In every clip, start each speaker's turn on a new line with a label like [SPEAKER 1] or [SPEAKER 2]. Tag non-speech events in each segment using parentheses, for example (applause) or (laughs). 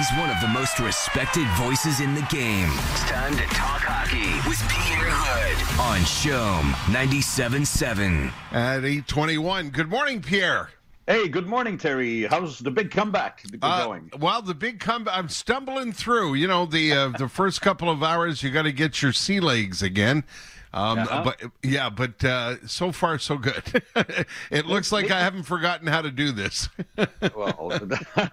[SPEAKER 1] He's one of the most respected voices in the game. It's time to talk hockey with Pierre Houde on CHOM 97.7.
[SPEAKER 2] At 821. Good morning, Pierre.
[SPEAKER 3] Hey, good morning, Terry. How's the big comeback
[SPEAKER 2] Uh,
[SPEAKER 3] going?
[SPEAKER 2] well, the big comeback. I'm stumbling through. You know, the uh, the first couple of hours, you got to get your sea legs again. Um,
[SPEAKER 3] Uh-huh.
[SPEAKER 2] But yeah, but uh, so far so good. (laughs) it looks like I haven't forgotten how to do this. (laughs)
[SPEAKER 3] well,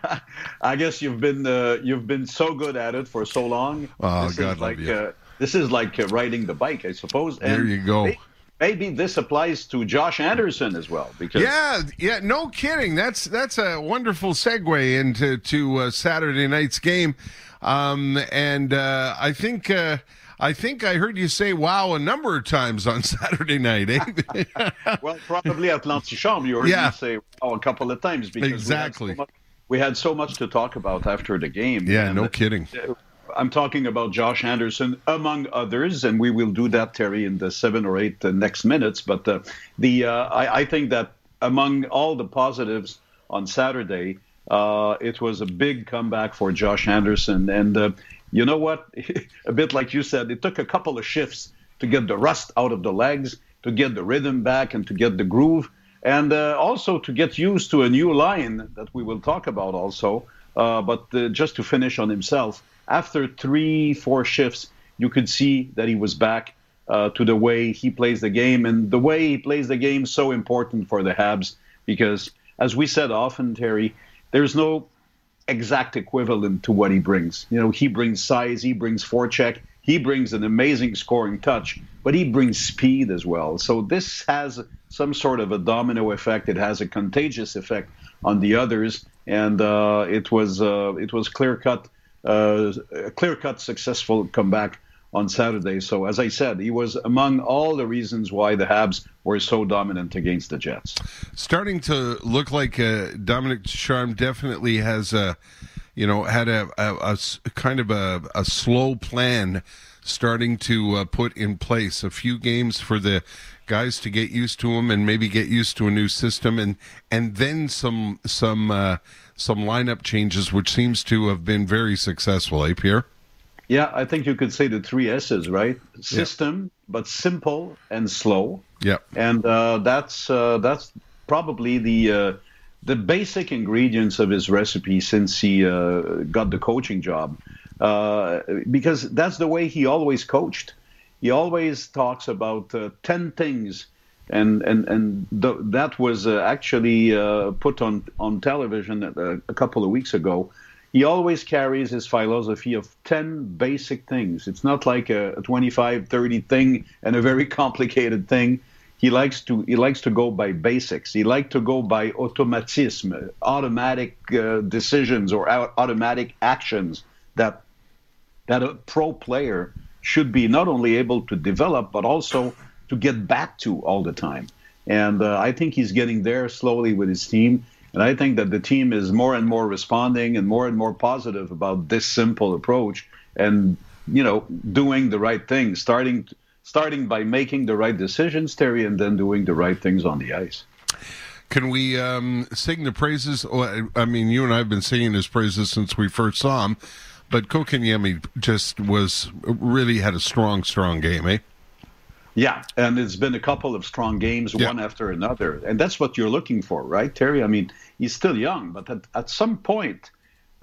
[SPEAKER 3] (laughs) I guess you've been uh, you've been so good at it for so long.
[SPEAKER 2] Oh,
[SPEAKER 3] this
[SPEAKER 2] God
[SPEAKER 3] is like
[SPEAKER 2] you.
[SPEAKER 3] uh, this is like uh, riding the bike, I suppose. And
[SPEAKER 2] There you go.
[SPEAKER 3] may- Maybe this applies to Josh Anderson as well, because
[SPEAKER 2] Yeah, yeah, no kidding. That's that's a wonderful segue into to uh, Saturday night's game, um, and uh, I think uh, I think I heard you say "wow" a number of times on (laughs) Saturday night. Eh? (laughs)
[SPEAKER 3] well, probably at l'antichambre, you heard
[SPEAKER 2] Yeah.
[SPEAKER 3] me say "wow" a couple of times because
[SPEAKER 2] Exactly.
[SPEAKER 3] We had, so much, we had so much to talk about after the game.
[SPEAKER 2] yeah, no
[SPEAKER 3] uh,
[SPEAKER 2] kidding.
[SPEAKER 3] I'm talking about Josh Anderson, among others, and we will do that, Terry, in the seven or eight uh, next minutes. But uh, the uh, I, I think that among all the positives on Saturday, uh, it was a big comeback for Josh Anderson. And uh, you know what? (laughs) a bit like you said, it took a couple of shifts to get the rust out of the legs, to get the rhythm back, and to get the groove, and also to get used to a new line that we will talk about also. Uh, but uh, just to finish on himself, after three, four shifts, you could see that he was back uh, to the way he plays the game. And the way he plays the game is so important for the Habs because, as we said often, Terry, there's no exact equivalent to what he brings. You know, he brings size, he brings forecheck, he brings an amazing scoring touch, but he brings speed as well. So this has some sort of a domino effect. It has a contagious effect on the others, and uh, it was uh, it was clear cut, uh, a clear cut successful comeback on Saturday. So as I said, he was among all the reasons why the Habs were so dominant against the Jets.
[SPEAKER 2] Starting to look like uh, Dominique Ducharme definitely has a, you know, had a kind of a, a slow plan starting to uh, put in place. A few games for the guys to get used to them and maybe get used to a new system, and and then some some uh, some lineup changes, which seems to have been very successful. Eh, Pierre?
[SPEAKER 3] Yeah, I think you could say the three S's, right? System, but simple and slow.
[SPEAKER 2] Yeah.
[SPEAKER 3] and uh, that's uh, that's probably the uh, the basic ingredients of his recipe since he uh, got the coaching job, uh, because that's the way he always coached. He always talks about uh, ten things, and and and th- that was uh, actually uh, put on on television a, a couple of weeks ago. He always carries his philosophy of 10 basic things. It's not like a, a 25, 30 thing and a very (laughs) complicated thing he likes to he likes to go by basics. He likes to go by automatism, automatic uh, decisions or au- automatic actions that that a pro player should be not only able to develop but also to get back to all the time. And uh, I think he's getting there slowly with his team. And I think that the team is more and more responding and more and more positive about this simple approach and you know doing the right thing, starting starting by making the right decisions, Terry, and then doing the right things on the ice.
[SPEAKER 2] Can we um, sing the praises? I mean, you and I have been singing his praises since we first saw him, but Kotkaniemi just was really had a strong, strong game, eh?
[SPEAKER 3] Yeah, and it's been a couple of strong games,
[SPEAKER 2] Yeah.
[SPEAKER 3] one after another, and that's what you're looking for, right, Terry? I mean, he's still young, but at, at some point,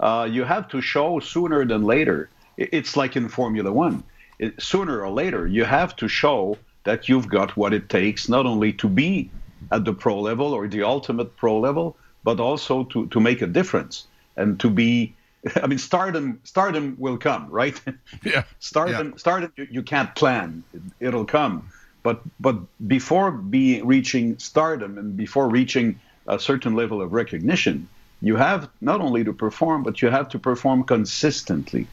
[SPEAKER 3] uh, you have to show sooner than later. It's like in Formula One. It, sooner or later, you have to show that you've got what it takes, not only to be at the pro level or the ultimate pro level, but also to, to make a difference and to be. (laughs) I mean, stardom stardom will come, right? (laughs)
[SPEAKER 2] Yeah. (laughs)
[SPEAKER 3] Stardom, stardom, you, you can't plan; it, it'll come. But but before be reaching stardom and before reaching a certain level of recognition, you have not only to perform, but you have to perform consistently.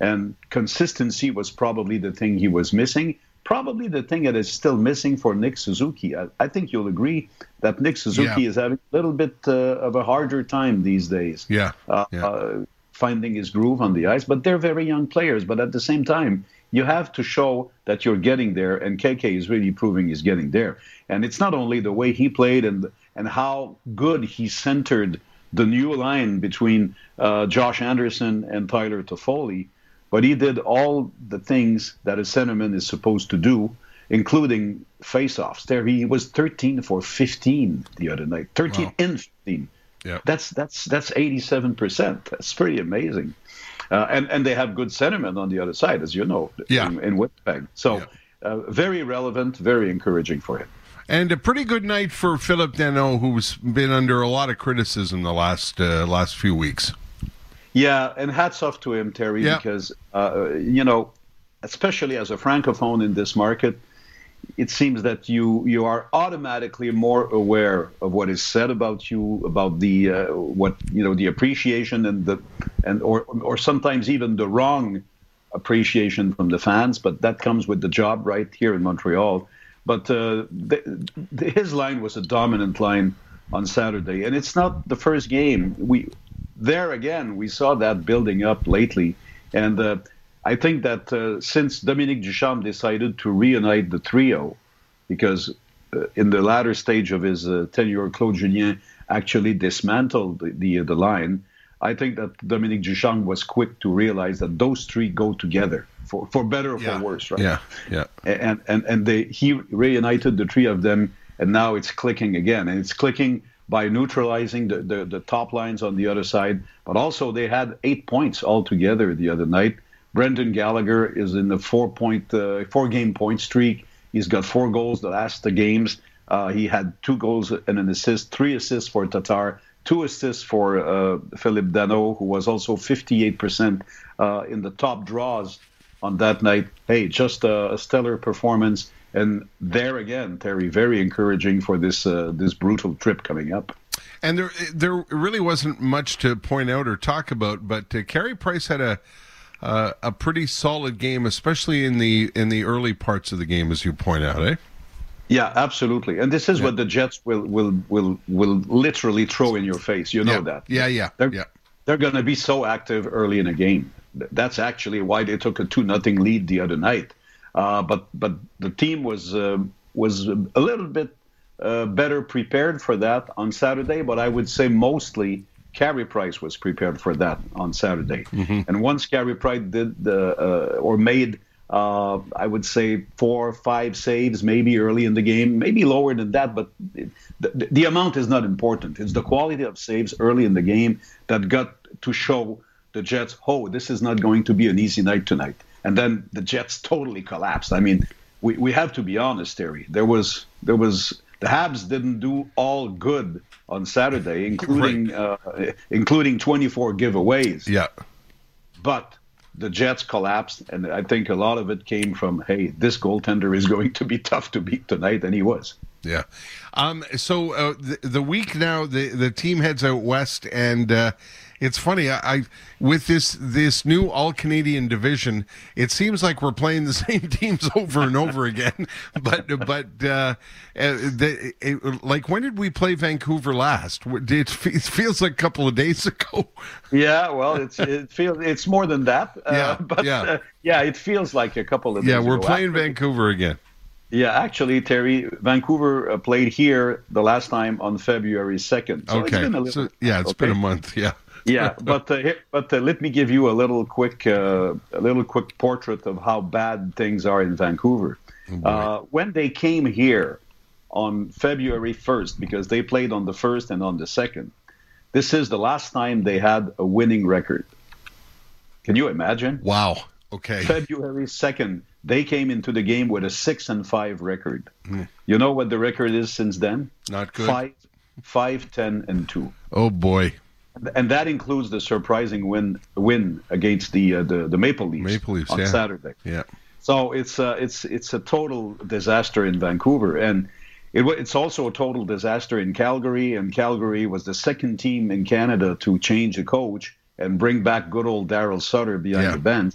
[SPEAKER 3] And consistency was probably the thing he was missing. Probably the thing that is still missing for Nick Suzuki. I, I think you'll agree that Nick Suzuki
[SPEAKER 2] Yeah.
[SPEAKER 3] is having a little bit uh, of a harder time these days
[SPEAKER 2] Yeah.
[SPEAKER 3] uh,
[SPEAKER 2] yeah.
[SPEAKER 3] uh, finding his groove on the ice. But they're very young players. But at the same time, you have to show that you're getting there, and KK is really proving he's getting there. And it's not only the way he played and and how good he centered the new line between uh, Josh Anderson and Tyler Toffoli, but he did all the things that a centerman is supposed to do, including face-offs. There, he was 13 for 15 the other night, 13 wow. in 15. Yeah. That's that's that's 87 percent. That's pretty amazing. Uh, and and they have good centermen on the other side, as you know,
[SPEAKER 2] yeah.
[SPEAKER 3] in, in Winnipeg. So yeah. uh, very relevant, very encouraging for him.
[SPEAKER 2] And a pretty good night for Phillip Danault, who's been under a lot of criticism the last uh, last few weeks.
[SPEAKER 3] Yeah, and hats off to him, Terry, yeah. because uh, you know, especially as a francophone in this market, it seems that you you are automatically more aware of what is said about you, about the uh, what you know, the appreciation and the and or or sometimes even the wrong appreciation from the fans. But that comes with the job, right here in Montreal. But uh, the, the, his line was a dominant line on Saturday, and it's not the first game. We there again we saw that building up lately, and uh, I think that uh, since Dominique Ducharme decided to reunite the trio, because uh, in the latter stage of his uh, tenure, Claude Julien actually dismantled the, the, the line. I think that Dominique Ducharme was quick to realize that those three go together for, for better or yeah. for worse, right?
[SPEAKER 2] Yeah, yeah.
[SPEAKER 3] And and and they he reunited the three of them, and now it's clicking again, and it's clicking by neutralizing the, the, the top lines on the other side. But also they had eight points altogether the other night. Brendan Gallagher is in the four point uh, four game point streak. He's got four goals the last two games. Uh, he had two goals and an assist, three assists for Tatar, two assists for uh, Danault, who was also 58% uh, in the top draws on that night. Hey, just a, a, stellar performance, and there again, Terry, very encouraging for this uh, this brutal trip coming up.
[SPEAKER 2] And there there really wasn't much to point out or talk about, but uh, Carey Price had a. Uh, a pretty solid game, especially in the in the early parts of the game, as you point out, eh?
[SPEAKER 3] Yeah, absolutely. And this is yeah. what the Jets will will will will literally throw in your face. You know
[SPEAKER 2] yeah.
[SPEAKER 3] that.
[SPEAKER 2] Yeah, yeah,
[SPEAKER 3] they're,
[SPEAKER 2] yeah.
[SPEAKER 3] They're going to be so active early in a game that's actually why they took a two nothing lead the other night. Uh, but but the team was uh, was a little bit uh, better prepared for that on Saturday. But I would say mostly Carey Price was prepared for that on Saturday. Mm-hmm. And once Carey Price did the uh, or made. Uh, I would say four or five saves, maybe early in the game, maybe lower than that, but the, the amount is not important. It's the quality of saves early in the game that got to show the Jets, oh, this is not going to be an easy night tonight. And then the Jets totally collapsed. I mean, we, we have to be honest, Terry. There was there was the Habs didn't do all good on Saturday, including right. uh, including 24 giveaways.
[SPEAKER 2] Yeah.
[SPEAKER 3] But the Jets collapsed, and I think a lot of it came from, hey, this goaltender is going to be tough to beat tonight, and he was.
[SPEAKER 2] Yeah. Um, so uh, the, the week now, the the team heads out west, and uh, it's funny. I, I, with this this new all Canadian division, it seems like we're playing the (laughs) same teams over and over again. (laughs) But but uh, uh, the, it, like when did we play Vancouver last? It feels like a couple of days ago. (laughs)
[SPEAKER 3] Yeah, well, it's it feels it's more than that.
[SPEAKER 2] Uh, yeah,
[SPEAKER 3] but
[SPEAKER 2] yeah.
[SPEAKER 3] Uh, yeah, it feels like a couple of.
[SPEAKER 2] Yeah, we're playing Vancouver again.
[SPEAKER 3] Yeah, actually, Terry, Vancouver uh, played here the last time on February 2nd.
[SPEAKER 2] So okay. It's so, yeah, it's okay. been a month. Yeah
[SPEAKER 3] yeah, (laughs) but uh, but uh, let me give you a little quick uh, a little quick portrait of how bad things are in Vancouver. Oh when they came here on February 1st, because they played on the first and on the second, this is the last time they had a winning record. Can you imagine?
[SPEAKER 2] Wow. Okay.
[SPEAKER 3] February 2nd, they came into the game with a six and five record. Mm. You know what the record is since then?
[SPEAKER 2] Not good.
[SPEAKER 3] Five, five, ten, and two.
[SPEAKER 2] Oh boy
[SPEAKER 3] and that includes the surprising win win against the uh, the, the Maple Leafs,
[SPEAKER 2] Maple Leafs
[SPEAKER 3] on
[SPEAKER 2] yeah.
[SPEAKER 3] Saturday.
[SPEAKER 2] Yeah.
[SPEAKER 3] So it's uh, it's it's a total disaster in Vancouver, and it, it's also a total disaster in Calgary. And Calgary was the second team in Canada to change a coach and bring back good old Daryl Sutter behind yeah. the bench.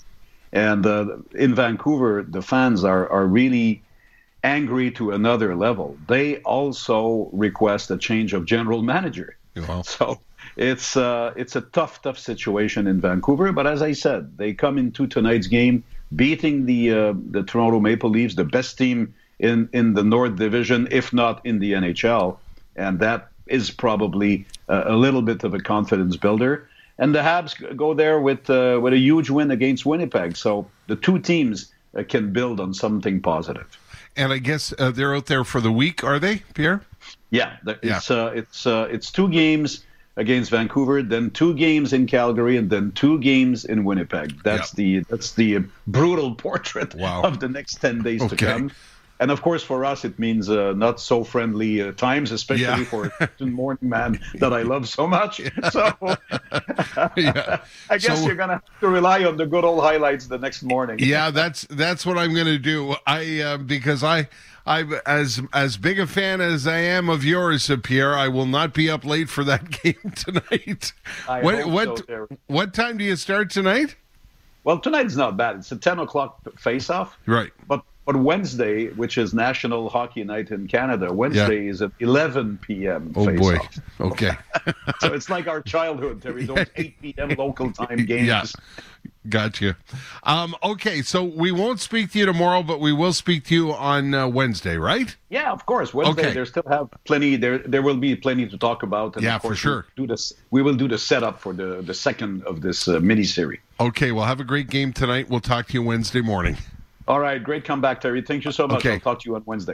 [SPEAKER 3] And uh, in Vancouver, the fans are are really angry to another level. They also request a change of general manager.
[SPEAKER 2] Wow. (laughs)
[SPEAKER 3] So it's uh, it's a tough, tough situation in Vancouver. But as I said, they come into tonight's game beating the uh, the Toronto Maple Leafs, the best team in in the North Division, if not in the NHL, and that is probably a, a little bit of a confidence builder. And the Habs go there with uh, with a huge win against Winnipeg. So the two teams uh, can build on something positive.
[SPEAKER 2] And I guess uh, they're out there for the week, are they, Pierre?
[SPEAKER 3] Yeah, it's yeah. Uh, it's uh, it's two games against Vancouver, then two games in Calgary, and then two games in Winnipeg. That's yep. the that's the brutal portrait
[SPEAKER 2] wow.
[SPEAKER 3] of the next ten days
[SPEAKER 2] okay.
[SPEAKER 3] to come. And of course, for us, it means uh, not so friendly uh, times, especially yeah. for a (laughs) morning man that I love so much. So (laughs) yeah. (laughs) I guess so, you're gonna have to rely on the good old highlights the next morning.
[SPEAKER 2] yeah, that's that's what I'm gonna do. I uh, because I. I as as big a fan as I am of yours, Pierre. I will not be up late for that (laughs) game tonight.
[SPEAKER 3] I
[SPEAKER 2] what
[SPEAKER 3] what
[SPEAKER 2] so, what time do you start tonight?
[SPEAKER 3] Well, tonight's not bad. It's a ten o'clock face-off.
[SPEAKER 2] Right.
[SPEAKER 3] But but Wednesday, which is National Hockey Night in Canada, Wednesday yeah. is at 11 p.m.
[SPEAKER 2] Oh boy. Okay. (laughs)
[SPEAKER 3] so it's like our childhood, Terry. Those (laughs) 8 p.m. local time games.
[SPEAKER 2] Yeah. Gotcha. Um, okay, so we won't speak to you tomorrow, but we will speak to you on uh, Wednesday, right?
[SPEAKER 3] Yeah, of course. Wednesday,
[SPEAKER 2] okay.
[SPEAKER 3] there still have plenty. There, there will be plenty to talk about.
[SPEAKER 2] And yeah,
[SPEAKER 3] for
[SPEAKER 2] sure.
[SPEAKER 3] do this. We will do the setup for the the second of this uh, mini series.
[SPEAKER 2] Okay, well, have a great game tonight. We'll talk to you Wednesday morning.
[SPEAKER 3] All right, great comeback, Terry. Thank you so much.
[SPEAKER 2] Okay.
[SPEAKER 3] I'll talk to you on Wednesday.